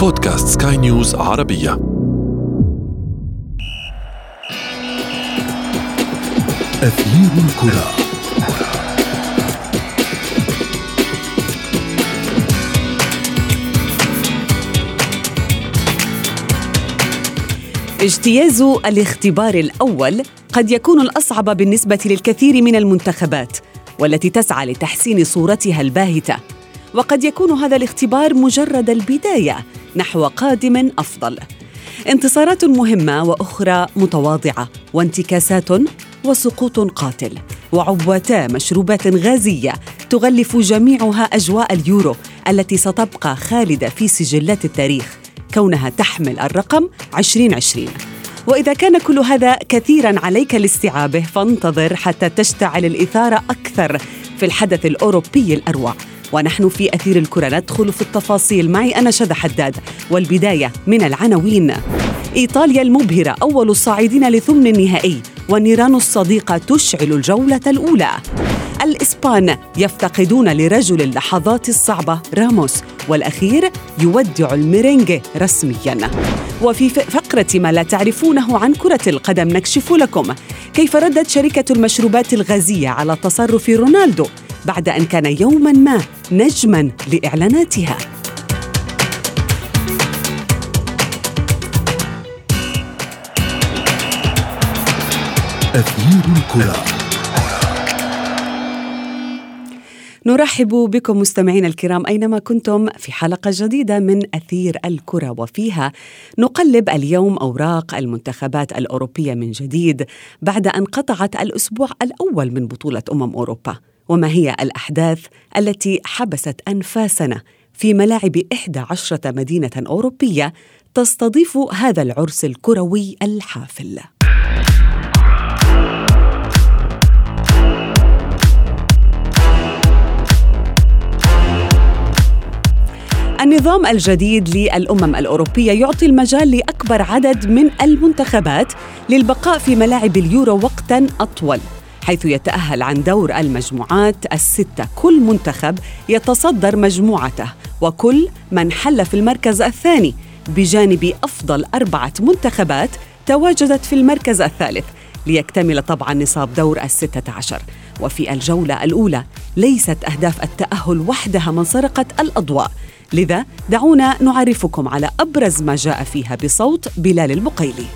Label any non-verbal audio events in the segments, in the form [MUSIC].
بودكاست سكاي نيوز عربية. أثير الكرة. اجتياز الاختبار الأول قد يكون الأصعب بالنسبة للكثير من المنتخبات والتي تسعى لتحسين صورتها الباهتة. وقد يكون هذا الاختبار مجرد البداية نحو قادم أفضل. انتصارات مهمة وأخرى متواضعة وانتكاسات وسقوط قاتل وعبوتا مشروبات غازية تغلف جميعها أجواء اليورو التي ستبقى خالدة في سجلات التاريخ كونها تحمل الرقم 2020 وإذا كان كل هذا كثيرا عليك لاستيعابه فانتظر حتى تشتعل الإثارة أكثر في الحدث الأوروبي الأروع. ونحن في أثير الكرة ندخل في التفاصيل معي أنا شذى حداد والبداية من العناوين. إيطاليا المبهرة أول الصاعدين لثمن النهائي والنيران الصديقة تشعل الجولة الأولى. الإسبان يفتقدون لرجل اللحظات الصعبة راموس والأخير يودع الميرينجي رسمياً. وفي فقرة ما لا تعرفونه عن كرة القدم نكشف لكم كيف ردت شركة المشروبات الغازية على تصرف رونالدو. بعد أن كان يوما ما نجما لإعلاناتها. أثير الكرة. نرحب بكم مستمعينا الكرام أينما كنتم في حلقة جديدة من أثير الكرة وفيها نقلب اليوم أوراق المنتخبات الأوروبية من جديد بعد أن قطعت الأسبوع الأول من بطولة أمم أوروبا. وما هي الأحداث التي حبست أنفاسنا في ملاعب 11 مدينة أوروبية تستضيف هذا العرس الكروي الحافل. النظام الجديد للأمم الأوروبية يعطي المجال لأكبر عدد من المنتخبات للبقاء في ملاعب اليورو وقتا أطول. حيث يتأهل عن دور المجموعات الستة. كل منتخب يتصدر مجموعته وكل من حل في المركز الثاني. بجانب أفضل أربعة منتخبات تواجدت في المركز الثالث ليكتمل طبعا نصاب دور الستة عشر. وفي الجولة الأولى ليست أهداف التأهل وحدها من سرقت الأضواء. لذا دعونا نعرفكم على أبرز ما جاء فيها بصوت بلال البقيلي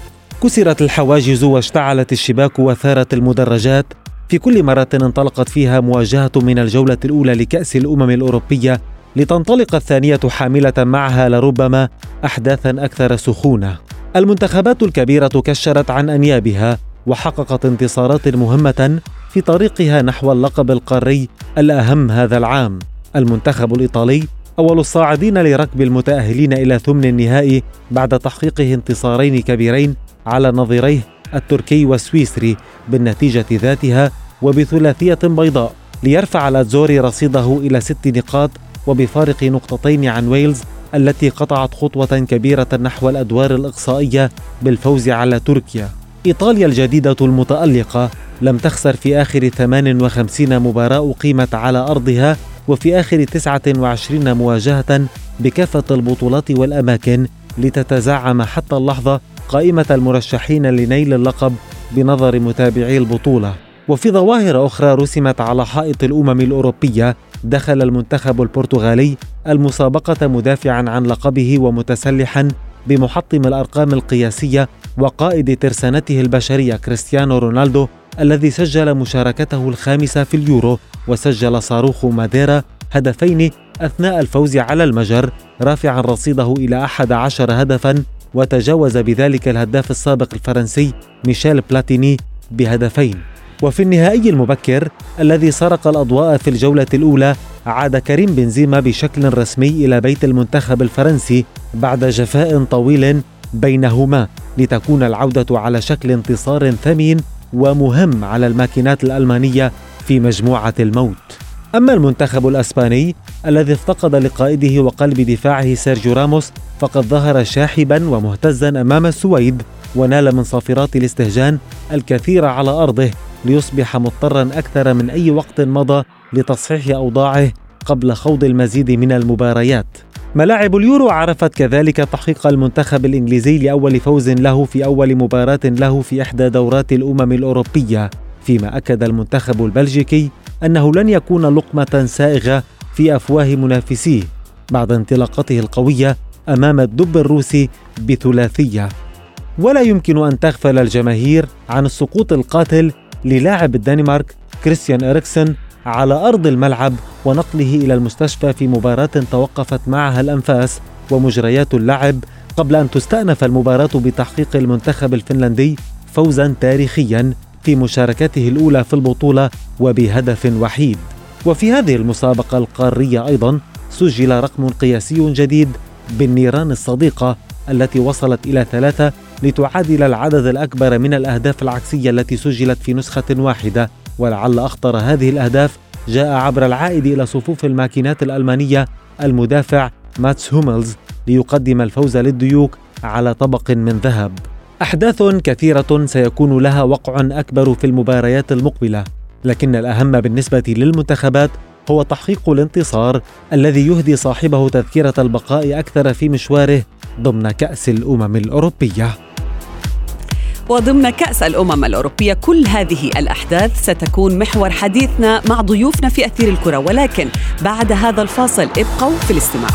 كسرت الحواجز واشتعلت الشباك وثارت المدرجات في كل مرة انطلقت فيها مواجهة من الجولة الأولى لكأس الأمم الأوروبية لتنطلق الثانية حاملة معها لربما أحداثا أكثر سخونة. المنتخبات الكبيرة كشرت عن أنيابها وحققت انتصارات مهمة في طريقها نحو اللقب القاري الأهم هذا العام. المنتخب الإيطالي أول الصاعدين لركب المتأهلين إلى ثمن النهائي بعد تحقيقه انتصارين كبيرين على نظيريه التركي والسويسري بالنتيجة ذاتها وبثلاثية بيضاء ليرفع لاتزوري رصيده إلى ست نقاط وبفارق نقطتين عن ويلز التي قطعت خطوة كبيرة نحو الأدوار الإقصائية بالفوز على تركيا. إيطاليا الجديدة المتألقة لم تخسر في آخر 58 مباراة أقيمت على أرضها وفي آخر 29 مواجهة بكافة البطولات والأماكن لتتزعم حتى اللحظة قائمة المرشحين لنيل اللقب بنظر متابعي البطولة. وفي ظواهر أخرى رسمت على حائط الأمم الأوروبية دخل المنتخب البرتغالي المسابقة مدافعا عن لقبه ومتسلحا بمحطم الأرقام القياسية وقائد ترسانته البشرية كريستيانو رونالدو الذي سجل مشاركته الخامسة في اليورو وسجل صاروخ ماديرا هدفين أثناء الفوز على المجر رافعا رصيده إلى 11 هدفا وتجاوز بذلك الهداف السابق الفرنسي ميشيل بلاتيني بهدفين. وفي النهائي المبكر الذي سرق الأضواء في الجولة الأولى عاد كريم بنزيما بشكل رسمي إلى بيت المنتخب الفرنسي بعد جفاء طويل بينهما لتكون العودة على شكل انتصار ثمين ومهم على الماكينات الألمانية في مجموعة الموت. أما المنتخب الأسباني الذي افتقد لقائده وقلب دفاعه سيرجيو راموس فقد ظهر شاحبا ومهتزا أمام السويد ونال من صافرات الاستهجان الكثير على أرضه ليصبح مضطرا أكثر من أي وقت مضى لتصحيح أوضاعه قبل خوض المزيد من المباريات. ملاعب اليورو عرفت كذلك تحقيق المنتخب الإنجليزي لأول فوز له في أول مباراة له في إحدى دورات الأمم الأوروبية فيما أكد المنتخب البلجيكي أنه لن يكون لقمة سائغة في أفواه منافسيه بعد انطلاقته القوية أمام الدب الروسي بثلاثية. ولا يمكن أن تغفل الجماهير عن السقوط القاتل للاعب الدنمارك كريستيان إريكسن على أرض الملعب ونقله إلى المستشفى في مباراة توقفت معها الأنفاس ومجريات اللعب قبل أن تستأنف المباراة بتحقيق المنتخب الفنلندي فوزا تاريخيا. في مشاركته الأولى في البطولة وبهدف وحيد. وفي هذه المسابقة القارية أيضا سجل رقم قياسي جديد بالنيران الصديقة التي وصلت إلى ثلاثة لتعادل العدد الأكبر من الأهداف العكسية التي سجلت في نسخة واحدة. ولعل أخطر هذه الأهداف جاء عبر العائد إلى صفوف الماكينات الألمانية المدافع ماتس هوملز ليقدم الفوز للديوك على طبق من ذهب. أحداث كثيرة سيكون لها وقع أكبر في المباريات المقبلة لكن الأهم بالنسبة للمنتخبات هو تحقيق الانتصار الذي يهدي صاحبه تذكرة البقاء أكثر في مشواره ضمن كأس الأمم الأوروبية. وضمن كأس الأمم الأوروبية كل هذه الأحداث ستكون محور حديثنا مع ضيوفنا في أثير الكرة ولكن بعد هذا الفاصل ابقوا في الاستماع.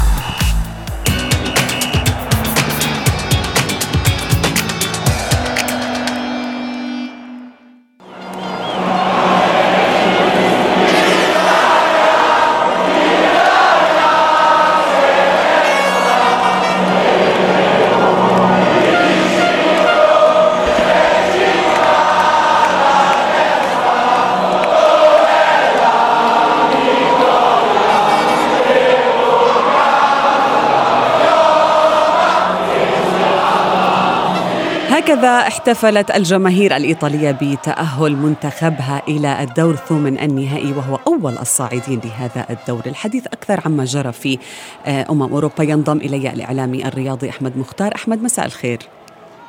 هكذا احتفلت الجماهير الإيطالية بتأهل منتخبها إلى الدور الثامن النهائي وهو أول الصاعدين لهذا الدور؟ الحديث أكثر عما جرى في آه، أمم أوروبا. ينضم إلي الإعلامي الرياضي أحمد مختار. أحمد مساء الخير.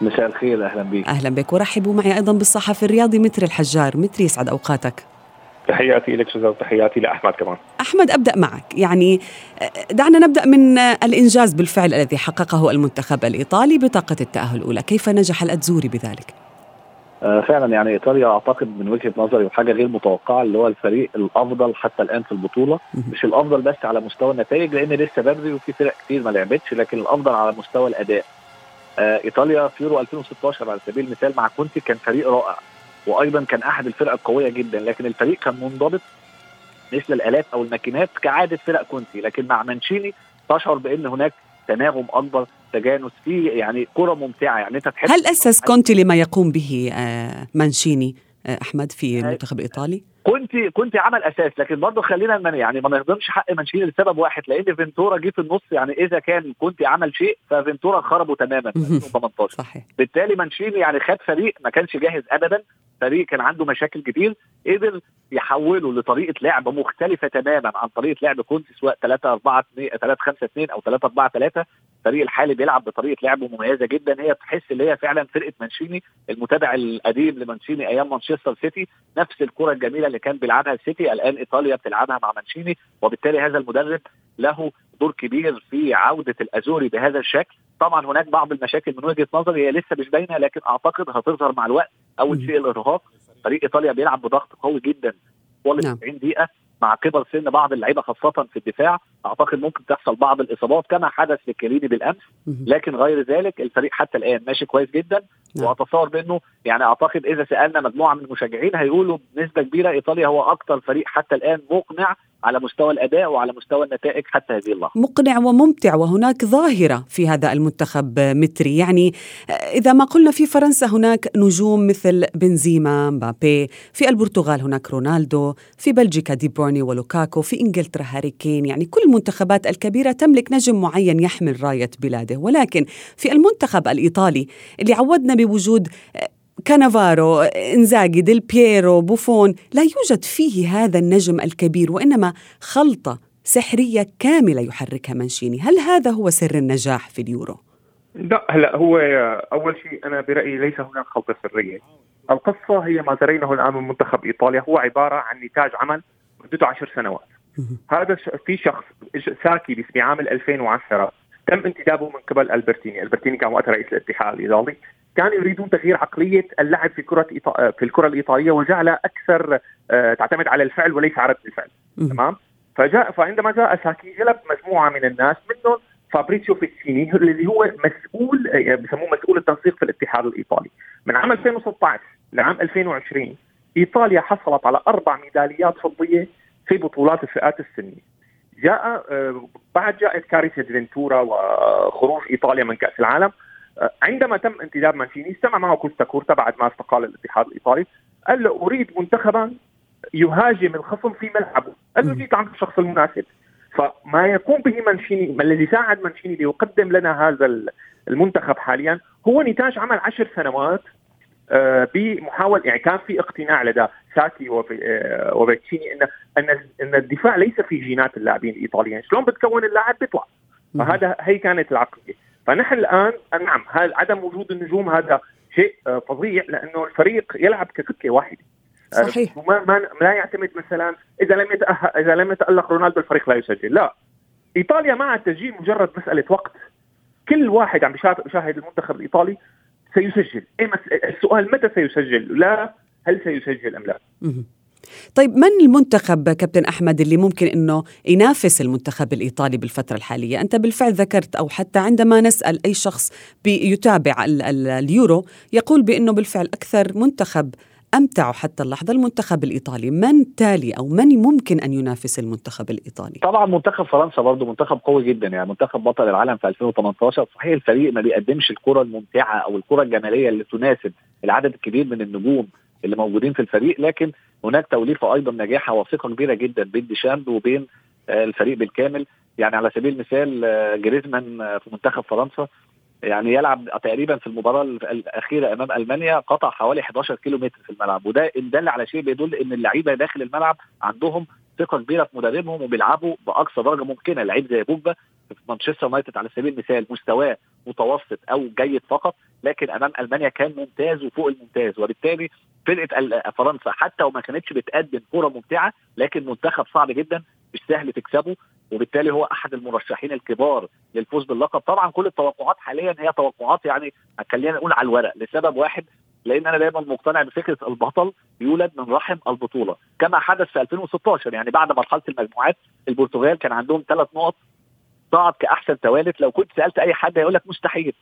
مساء الخير. أهلا بك. أهلا بك. ورحبوا معي أيضا بالصحفي الرياضي متر الحجار. متر يسعد أوقاتك. تحياتي لك سوزان وتحياتي لأحمد كمان. أحمد أبدأ معك. يعني دعنا نبدأ من الإنجاز بالفعل الذي حققه المنتخب الإيطالي بطاقة التأهل الأولى. كيف نجح الأتزوري بذلك؟ آه فعلا يعني إيطاليا أعتقد من وجهة نظري وحاجة غير متوقعة اللي هو الفريق الأفضل حتى الآن في البطولة. مش الأفضل بس على مستوى النتائج لأن لسه بدري وفي فرق كتير ما لعبتش لكن الأفضل على مستوى الأداء. آه إيطاليا في يورو 2016 على سبيل المثال مع كونتي كان فريق رائع. وأيضا كان احد الفرق القويه جدا لكن الفريق كان منضبط مثل الالات أو الماكينات كعاده فرق كونتي لكن مع مانشيني تشعر بان هناك تناغم اكبر تجانس في يعني كره ممتعه. يعني انت تحس هل اسس كونتي لما يقوم به آه، مانشيني آه، أحمد في المنتخب الايطالي؟ كونتي كونتي عمل أساس لكن برضه خلينا من يعني ما نهضمش حق مانشيني لسبب واحد لأن فينتورا جه في النص يعني إذا كان كونتي عمل شيء ففينتورا خربه تماما في 2018 صحيح. بالتالي مانشيني يعني خد فريق ما كانش جاهز ابدا فريق كان عنده مشاكل كتير قدر يحوله لطريقة لعب مختلفة تماما عن طريقة لعب كونتي سواء 3 4 2 3 5 2 أو 3 4 3 الفريق الحالي بيلعب بطريقة لعب مميزة جدا. هي تحس اللي هي فعلا فرقة مانشيني المتابع القديم لمانشيني أيام مانشستر سيتي. نفس الكرة الجميلة اللي كان بيلعبها السيتي الآن إيطاليا بتلعبها مع مانشيني وبالتالي هذا المدرب له دور كبير في عودة الأزوري بهذا الشكل. طبعا هناك بعض المشاكل من وجهة نظري هي لسه مش باينة لكن أعتقد هتظهر مع الوقت. أول شيء الإرهاق فريق إيطاليا بيلعب بضغط قوي جدا طوال نعم. 90 دقيقة مع كبر سن بعض اللعيبة خاصة في الدفاع أعتقد ممكن تحصل بعض الإصابات كما حدث لكيليني بالأمس. لكن غير ذلك الفريق حتى الآن ماشي كويس جدا نعم. واتصور بانه يعني أعتقد إذا سألنا مجموعة من المشجعين هيقولوا بنسبة كبيرة إيطاليا هو أكثر فريق حتى الآن مقنع على مستوى الأداء وعلى مستوى النتائج حتى هذه اللحظة. مقنع وممتع وهناك ظاهرة في هذا المنتخب متري. يعني إذا ما قلنا في فرنسا هناك نجوم مثل بنزيما مبابي في البرتغال هناك رونالدو في بلجيكا دي بورني ولوكاكو في إنجلترا هاري كين. يعني كل المنتخبات الكبيرة تملك نجم معين يحمل راية بلاده. ولكن في المنتخب الإيطالي اللي عودنا بوجود كانافارو إنزاجي ديل بييرو بوفون لا يوجد فيه هذا النجم الكبير وإنما خلطة سحرية كاملة يحركها مانشيني. هل هذا هو سر النجاح في اليورو؟ لا هلا هو أول شيء أنا برأيي ليس هناك خلطة سرية. القصة هي ما ترينه الآن من منتخب إيطاليا. هو عبارة عن نتاج عمل مدته عشر سنوات. هذا في شخص ساكي بعام 2010 تم انتدابه من قبل البرتيني، البرتيني كان وقتها رئيس الاتحاد الإيطالي، كانوا يريدون تغيير عقلية اللعب في كرة في الكرة الإيطالية وجعلها أكثر آه، تعتمد على الفعل وليس على رد الفعل تمام؟ فجاء فعندما جاء ساكي جلب مجموعة من الناس منهم فابريتشيو فيتشيني اللي هو مسؤول آه، بسموه مسؤول التنسيق في الاتحاد الإيطالي. من عام 2016 لعام 2020 إيطاليا حصلت على أربع ميداليات فضية في بطولات الفئات السنية. جاء آه، بعد جاءت كارثه فينتورا وخروج إيطاليا من كأس العالم. آه، عندما تم انتداب مانشيني اجتمع معه كوستا كورتا بعد ما استقال الاتحاد الإيطالي قال له أريد منتخبا يهاجم الخصم في ملعبه قال له جيت عند الشخص المناسب. فما يقوم به مانشيني ما الذي ساعد مانشيني ليقدم لنا هذا المنتخب حاليا هو نتاج عمل عشر سنوات آه، بمحاوله يعني كان في اقتناع لدى ساكي وفيتشيني ان ان إن الدفاع ليس في جينات اللاعبين الإيطاليين، شلون بتكون اللاعب بيطلع؟ فهذا هي كانت العقليه، فنحن الآن نعم عدم وجود النجوم هذا شيء آه، فظيع لأنه الفريق يلعب ككتله واحدة. آه، صحيح. وما ما لا يعتمد مثلا إذا لم يتأهل إذا لم يتألق رونالدو الفريق لا يسجل. لا. إيطاليا مع التسجيل مجرد مسألة وقت. كل واحد عم بيشاهد المنتخب الإيطالي. سيسجل. السؤال متى سيسجل؟ لا هل سيسجل أم لا؟ طيب من المنتخب كابتن أحمد اللي ممكن إنه ينافس المنتخب الإيطالي بالفترة الحالية؟ أنت بالفعل ذكرت أو حتى عندما نسأل أي شخص بيتابع اليورو يقول بأنه بالفعل أكثر منتخب أمتع حتى اللحظة. المنتخب الإيطالي، من تالي أو من ممكن أن ينافس المنتخب الإيطالي؟ طبعا منتخب فرنسا برضه منتخب قوي جدا يعني منتخب بطل العالم في 2018 صحيح الفريق ما بيقدمش الكرة الممتعة أو الكرة الجمالية اللي تناسب العدد الكبير من النجوم اللي موجودين في الفريق لكن هناك توليفة أيضا ناجحة وثقة كبيرة جدا بين ديشامب وبين آه، الفريق بالكامل. يعني على سبيل المثال آه، جريزمان آه، في منتخب فرنسا يعني يلعب تقريبا في المباراة الأخيرة أمام ألمانيا قطع حوالي 11 كيلو متر في الملعب. وده إن دل على شيء بيدل إن اللعيبة داخل الملعب عندهم ثقة كبيرة في مدربهم وبيلعبوا بأقصى درجة ممكنة. لعيب زي بوجبا في مانشستر يونايتد على سبيل المثال مستواه متوسط أو جيد فقط لكن أمام ألمانيا كان ممتاز وفوق الممتاز. وبالتالي فرقة فرنسا حتى وما كانتش بتقدم كره ممتعة لكن منتخب صعب جدا مش سهل تكسبه. وبالتالي هو أحد المرشحين الكبار للفوز باللقب. طبعا كل التوقعات حاليا هي توقعات يعني خلينا نقول على الورق لسبب واحد لأن أنا دايما مقتنع بفكرة البطل يولد من رحم البطولة. كما حدث في 2016 يعني بعد مرحلة المجموعات البرتغال كان عندهم ثلاث نقط صعد كأحسن توالت لو كنت سألت أي حد هيقول لك مستحيل.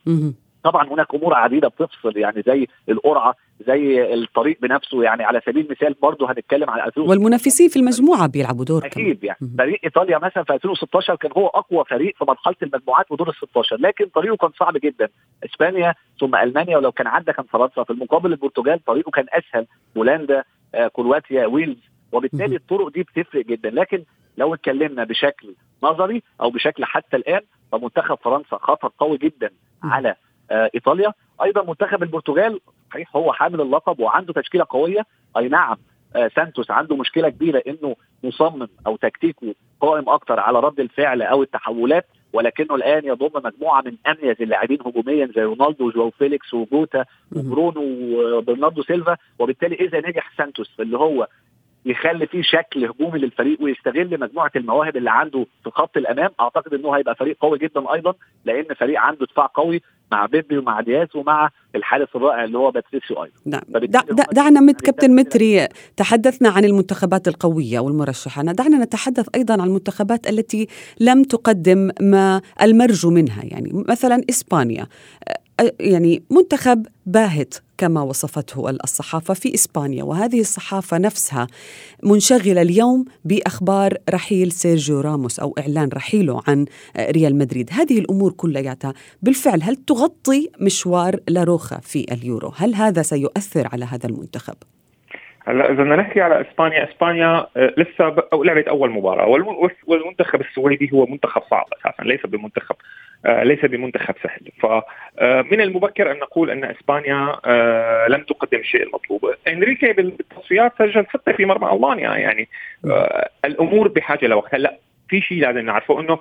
طبعا هناك أمور عديدة بتفصل يعني زي القرعة زي الطريق بنفسه يعني على سبيل المثال برضه هنتكلم على 2016 والمنافسين في المجموعة بيلعبوا دور أكيد يعني. فريق إيطاليا مثلا في 2016 كان هو أقوى فريق في مرحلة المجموعات ودور ال 16 لكن طريقه كان صعب جدا. إسبانيا ثم ألمانيا ولو كان عدى كان فرنسا. في المقابل البرتغال طريقه كان أسهل. هولندا آه، كرواتيا ويلز. وبالتالي الطرق دي بتفرق جدا. لكن لو اتكلمنا بشكل نظري أو بشكل حتى الآن فمنتخب فرنسا خطر قوي جدا على إيطاليا. أيضا منتخب البرتغال صحيح هو حامل اللقب وعنده تشكيلة قوية. أي نعم آه، سانتوس عنده مشكلة كبيرة إنه مصمم أو تكتيكه قائم أكتر على رد الفعل أو التحولات ولكنه الآن يضم مجموعة من أميز اللاعبين هجوميا زي رونالدو وجواو فيليكس وجوتا وبرونو وبرناردو سيلفا. وبالتالي إذا نجح سانتوس اللي هو يخلي فيه شكل هجومي للفريق ويستغل مجموعة المواهب اللي عنده في خط الأمام. أعتقد إنه هيبقى فريق قوي جدا أيضا لأن فريق عنده دفاع قوي مع بيبي ومع دياز ومع الحارس الرائع اللي هو باتريسيو أيضا. نعم. دعنا مت كابتن متري تحدثنا عن المنتخبات القوية والمرشحة. دعنا نتحدث أيضا عن المنتخبات التي لم تقدم ما المرجو منها يعني مثلا إسبانيا. يعني منتخب باهت كما وصفته الصحافة في إسبانيا وهذه الصحافة نفسها منشغلة اليوم بأخبار رحيل سيرجيو راموس أو إعلان رحيله عن ريال مدريد هذه الأمور كلياتها بالفعل هل تغطي مشوار لاروخا في اليورو هل هذا سيؤثر على هذا المنتخب؟ هلا إذا بدنا نحكي على إسبانيا، إسبانيا آه، لسه لعبت أول مباراة والمنتخب السويدي هو منتخب صعب أساسا ليس بمنتخب ليس بمنتخب سهل. فمن آه، المبكر أن نقول أن إسبانيا لم تقدم الشيء المطلوب إنريكي بالتصفيات سجل حتى في مرمى ألمانيا يعني الأمور بحاجة لوقت هلا في شيء لازم نعرفه إنه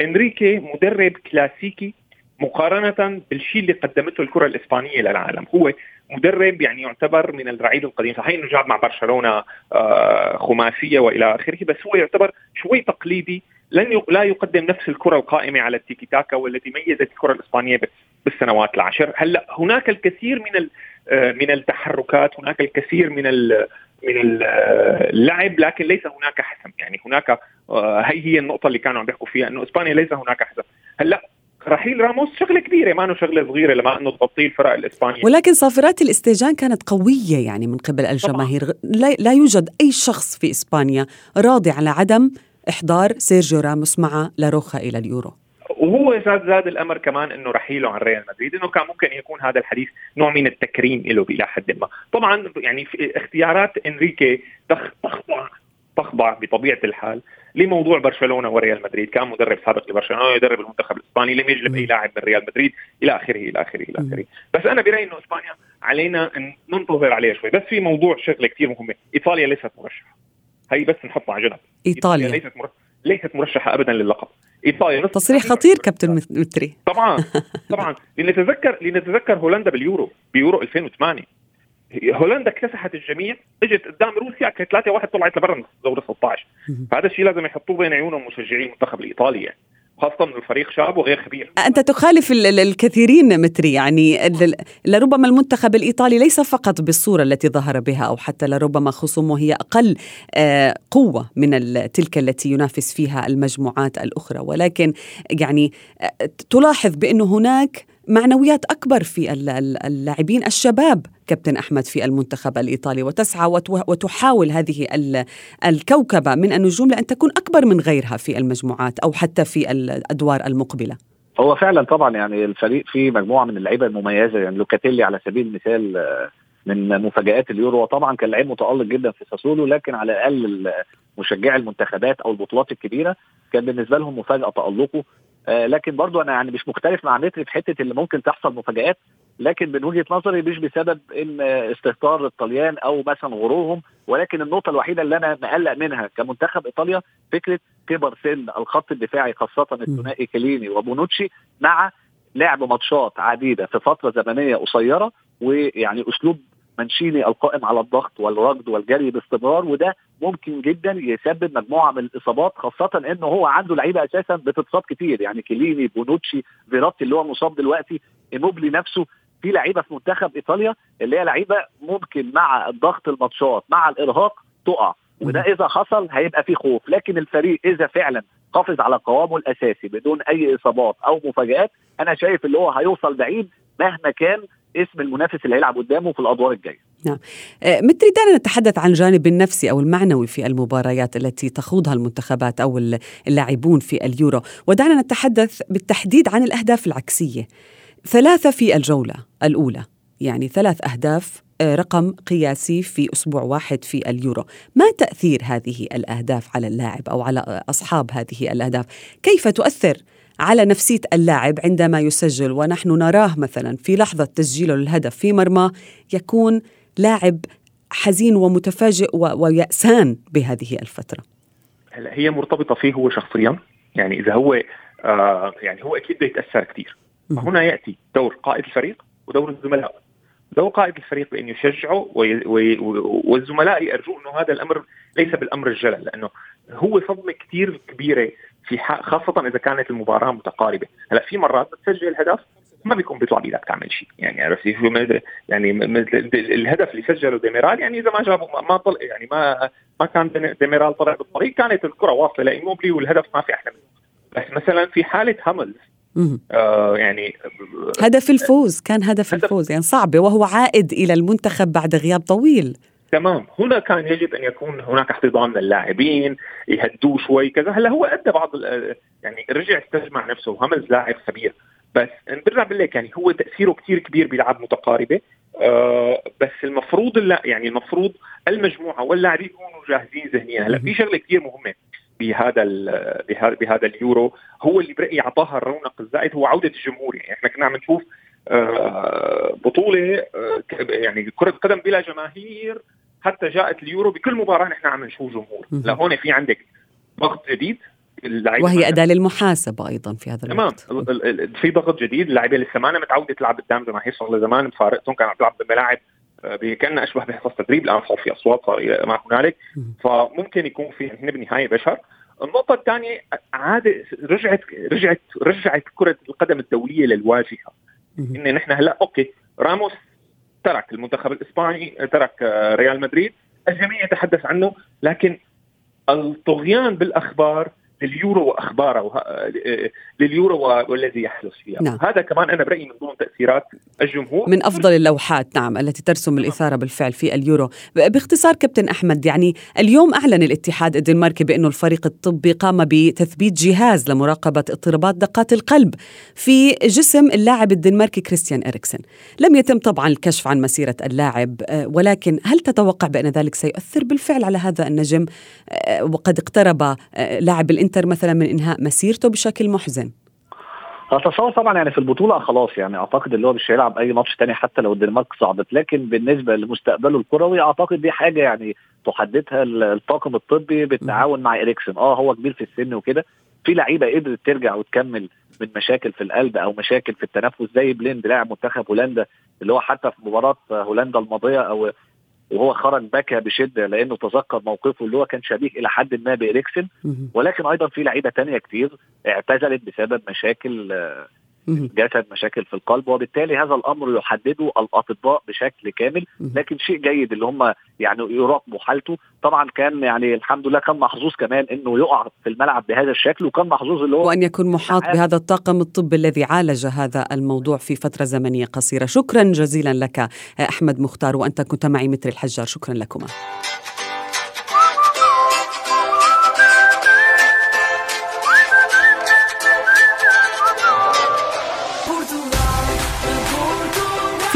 إنريكي مدرب كلاسيكي مقارنة بالشيء اللي قدمته الكرة الإسبانية للعالم. هو مدرب يعني يعتبر من الرعيل القديم. صحيح إنه جاب مع برشلونة آه، خماسية وإلى آخره بس هو يعتبر شوي تقليدي لن لا يقدم نفس الكرة القائمة على التيكي تاكا والتي ميزت الكرة الإسبانية بالسنوات العشر. هلأ هناك الكثير من آه، من التحركات هناك الكثير من من اللعب لكن ليس هناك حسم. يعني هناك آه، هي هي النقطة اللي كانوا عم بيحكوا فيها إنه إسبانيا ليس هناك حسم. هلأ رحيل راموس شغلة كبيرة ما إنه شغلة صغيرة لما إنه تبطيل الفرق الإسبانية. ولكن صافرات الاستهجان كانت قوية يعني من قبل الجماهير. لا, لا يوجد أي شخص في إسبانيا راضي على عدم إحضار سيرجيو راموس مع لاروخا إلى اليورو. وهو زاد زاد الأمر كمان إنه رحيله عن ريال مدريد إنه كان ممكن يكون هذا الحديث نوع من التكريم له إلى حد ما، طبعا يعني في اختيارات إنريكي تخضع تخضع بطبيعة الحال لموضوع برشلونة وريال مدريد، كان مدرب سابق لبرشلونة يدرب المنتخب الإسباني لم يجلب أي لاعب من ريال مدريد إلى آخره إلى آخره إلى آخره، بس أنا برأيي إنه إسبانيا علينا ان ننتظر عليها شوي، بس في موضوع شغلة كثير مهمة، إيطاليا ليست مرشحة. هي بس نحطها على جنب. إيطاليا, إيطاليا ليست ليست مرشحة ابدا للقب. إيطاليا تصريح خطير كابتن متري. طبعا [LAUGHS] طبعا. لنتذكر لنتذكر هولندا باليورو بيورو 2008 هولندا اكتسحت الجميع اجت قدام روسيا كانت 3 1 طلعت لبرا دور 16 فهذا الشيء لازم يحطوه بين عيونهم مشجعي المنتخب الايطالي يعني. خاصة انه الفريق شاب وغير خبير أنت تخالف الكثيرين متري يعني لربما المنتخب الإيطالي ليس فقط بالصورة التي ظهر بها أو حتى لربما خصومه هي أقل آه، قوة من تلك التي ينافس فيها المجموعات الأخرى. ولكن يعني آه، تلاحظ بأنه هناك معنويات أكبر في اللاعبين الشباب كابتن أحمد في المنتخب الإيطالي. وتسعى وتحاول هذه الكوكبة من النجوم لأن تكون أكبر من غيرها في المجموعات أو حتى في الأدوار المقبلة. هو فعلا طبعا يعني الفريق فيه مجموعة من اللعيبة المميزة يعني لوكاتيلي على سبيل المثال آه، من مفاجآت اليورو. وطبعا كان لعيب متألق جدا في ساسولو لكن على الأقل مشجعي المنتخبات أو البطولات الكبيرة كان بالنسبة لهم مفاجأة تألقه. لكن برضو أنا يعني مش مختلف مع متر في حتة اللي ممكن تحصل مفاجآت لكن من وجهة نظري مش بسبب إن استهتار الطليان أو مثلا غرورهم ولكن النقطة الوحيدة اللي أنا مقلق منها كمنتخب إيطاليا فكرة كبر سن الخط الدفاعي خاصة الثنائي كيليني وبونوتشي مع لعب ماتشات عديدة في فترة زمنية قصيرة ويعني أسلوب مانشيني القائم على الضغط والركض والجري باستمرار وده ممكن جدا يسبب مجموعة من الإصابات خاصة انه هو عنده لعيبة أساسا بتتصاب كتير يعني كيليني بونوتشي فيراتي اللي هو مصاب دلوقتي إيموبلي نفسه. في لعيبة في منتخب إيطاليا اللي هي لعيبة ممكن مع الضغط الماتشات مع الإرهاق تقع. وده إذا حصل هيبقى في خوف. لكن الفريق إذا فعلا حافظ على قوامه الأساسي بدون أي إصابات أو مفاجآت أنا شايف اللي هو هيوصل بعيد مهما كان اسم المنافس اللي هيلعب قدامه في الأدوار الجاية. نعم. آه، دعنا نتحدث عن الجانب النفسي أو المعنوي في المباريات التي تخوضها المنتخبات أو اللاعبون في اليورو، ودعنا نتحدث بالتحديد عن الأهداف العكسية. ثلاثة في الجولة الأولى، يعني ثلاث أهداف آه، رقم قياسي في أسبوع واحد في اليورو، ما تأثير هذه الأهداف على اللاعب أو على أصحاب هذه الأهداف؟ كيف تؤثر على نفسية اللاعب عندما يسجل ونحن نراه مثلا في لحظة تسجيله للهدف في مرماه يكون لاعب حزين ومتفاجئ ويأسان بهذه الفترة. هلا هي مرتبطة فيه هو شخصيا. يعني إذا هو آه يعني هو أكيد بده يتأثر كثير فهنا يأتي دور قائد الفريق ودور الزملاء. دور قائد الفريق بأن يشجعه والزملاء يرجوا أنه هذا الأمر ليس بالأمر الجلل لأنه هو صدمة كثير كبيرة في خاصة إذا كانت المباراة متقاربة. هلأ في مرات بتسجل الهدف ما بيكون بيطلع بإيدك تعمل شيء. يعني عرفتي؟ شو يعني الهدف اللي سجله ديميرال يعني إذا ما جابوا ما طلع يعني ما ما كان ديميرال طلع بالطريق كانت الكرة واصلة لايموبلي والهدف ما في أحلى منه. بس مثلا في حالة هملز آه يعني هدف الفوز كان هدف, هدف الفوز يعني صعبة وهو عائد إلى المنتخب بعد غياب طويل. تمام. هنا كان يجب أن يكون هناك احتضان من اللاعبين يهدوه شوي كذا. هلا هو أدى بعض يعني رجع استجمع نفسه همز لاعب خبير. بس برجع بقول لك يعني هو تأثيره كثير كبير بلعب متقاربة. آه بس المفروض لا يعني المفروض المجموعة واللاعبين يكونوا جاهزين ذهنيا. هلا في شغلة كثير مهمة بهذا بهذا بهذا اليورو. هو اللي برأيي أعطاها الرونق الزائد هو عودة الجمهور. يعني إحنا كنا عم نشوف آه بطولة آه يعني كرة قدم بلا جماهير حتى جاءت اليورو بكل مباراة نحن عم نشوف جمهور. لهون في عندك ضغط جديد وهي أداة للمحاسبة أيضا في هذا تمام. الوقت. ال- ال- ال- في ضغط جديد. اللعيبه لسه ما متعودة تلعب قدام جماهير صار زمان مفارقتهم كانت عم تلعب بملاعب آه، كان أشبه بحصص تدريب. الآن صار في أصوات صار ما هنالك. مم. فممكن يكون في إحنا بالنهاية بشر. النقطة الثانية عادة رجعت رجعت رجعت كرة القدم الدولية للواجهة. إن نحن هلأ okay راموس ترك المنتخب الإسباني ترك آه، ريال مدريد. الجميع يتحدث عنه لكن الطغيان بالأخبار لليورو وأخباره وه- لليورو والذي يحدث فيها. نعم. هذا كمان أنا برأيي من ضمن تأثيرات الجمهور. من أفضل اللوحات نعم التي ترسم الإثارة بالفعل في اليورو. باختصار كابتن أحمد يعني اليوم أعلن الاتحاد الدنماركي بانه الفريق الطبي قام بتثبيت جهاز لمراقبة اضطرابات دقات القلب في جسم اللاعب الدنماركي كريستيان إريكسن. لم يتم طبعا الكشف عن مسيرة اللاعب آه، ولكن هل تتوقع بأن ذلك سيؤثر بالفعل على هذا النجم؟ آه، وقد اقترب آه، لاعب الإنتر مثلا من إنهاء مسيرته بشكل محزن؟ أتصور طبعا يعني في البطولة خلاص يعني أعتقد اللي هو مش هيلعب أي ماتش تاني حتى لو الدنمارك صعدت. لكن بالنسبة لمستقبله الكروي أعتقد دي حاجة يعني تحددها ال- الطاقم الطبي بالتعاون مع اريكسن آه هو كبير في السن وكده. في لعيبة قدرت ترجع وتكمل من مشاكل في القلب أو مشاكل في التنفس زي بليند لاعب منتخب هولندا اللي هو حتى في مباراة هولندا الماضية أو وهو خرج بكى بشدة لأنه تذكر موقفه اللي هو كان شبيه إلى حد ما بإريكسن مهم. ولكن أيضا في لعيبة تانية كتير اعتزلت بسبب مشاكل آه،. جسد مشاكل في القلب وبالتالي هذا الأمر يحدده الأطباء بشكل كامل. لكن شيء جيد اللي هم يعني يراقبوا حالته. طبعا كان يعني الحمد لله كان محظوظ كمان إنه يقع في الملعب بهذا الشكل وكان محظوظ اللي هو وأن يكون محاط. بهذا الطاقم الطبي الذي عالج هذا الموضوع في فترة زمنية قصيرة. شكرا جزيلا لك أحمد مختار وأنت كنت معي متر الحجار. شكرا لكما.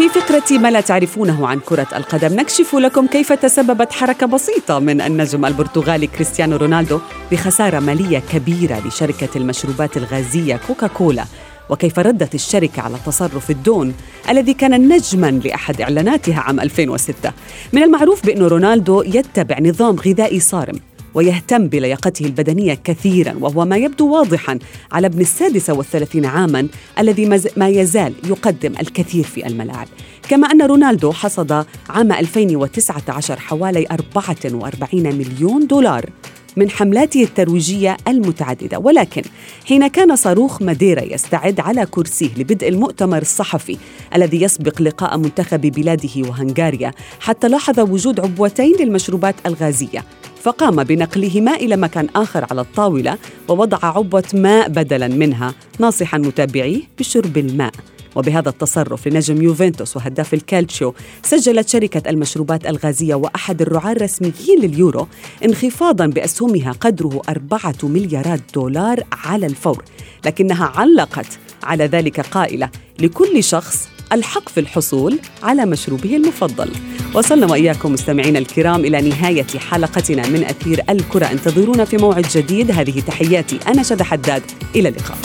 في فقرة ما لا تعرفونه عن كرة القدم. نكشف لكم كيف تسببت حركة بسيطة من النجم البرتغالي كريستيانو رونالدو بخسارة مالية كبيرة لشركة المشروبات الغازية كوكاكولا. وكيف ردت الشركة على تصرف الدون الذي كان نجما لأحد إعلاناتها عام 2006 من المعروف بأن رونالدو يتبع نظام غذائي صارم. ويهتم بلياقته البدنية كثيرا وهو ما يبدو واضحا على ابن السادسة والثلاثين عاما الذي ما يزال يقدم الكثير في الملاعب. كما أن رونالدو حصد عام 2019 حوالي 44 مليون دولار من حملاته الترويجية المتعددة. ولكن حين كان صاروخ ماديرا يستعد على كرسيه لبدء المؤتمر الصحفي الذي يسبق لقاء منتخب بلاده وهنغاريا حتى لاحظ وجود عبوتين للمشروبات الغازية. فقام بنقلهما إلى مكان آخر على الطاولة ووضع عبوة ماء بدلا منها ناصحا متابعيه بشرب الماء. وبهذا التصرف لنجم يوفنتوس وهداف الكالتشيو سجلت شركة المشروبات الغازية وأحد الرعاة الرسميين لليورو انخفاضا بأسهمها قدره أربعة مليارات دولار على الفور لكنها علقت على ذلك قائلة لكل شخص الحق في الحصول على مشروبه المفضل. وصلنا وإياكم مستمعينا الكرام إلى نهاية حلقتنا من أثير الكرة. انتظرونا في موعد جديد. هذه تحياتي. أنا شد حداد. إلى اللقاء.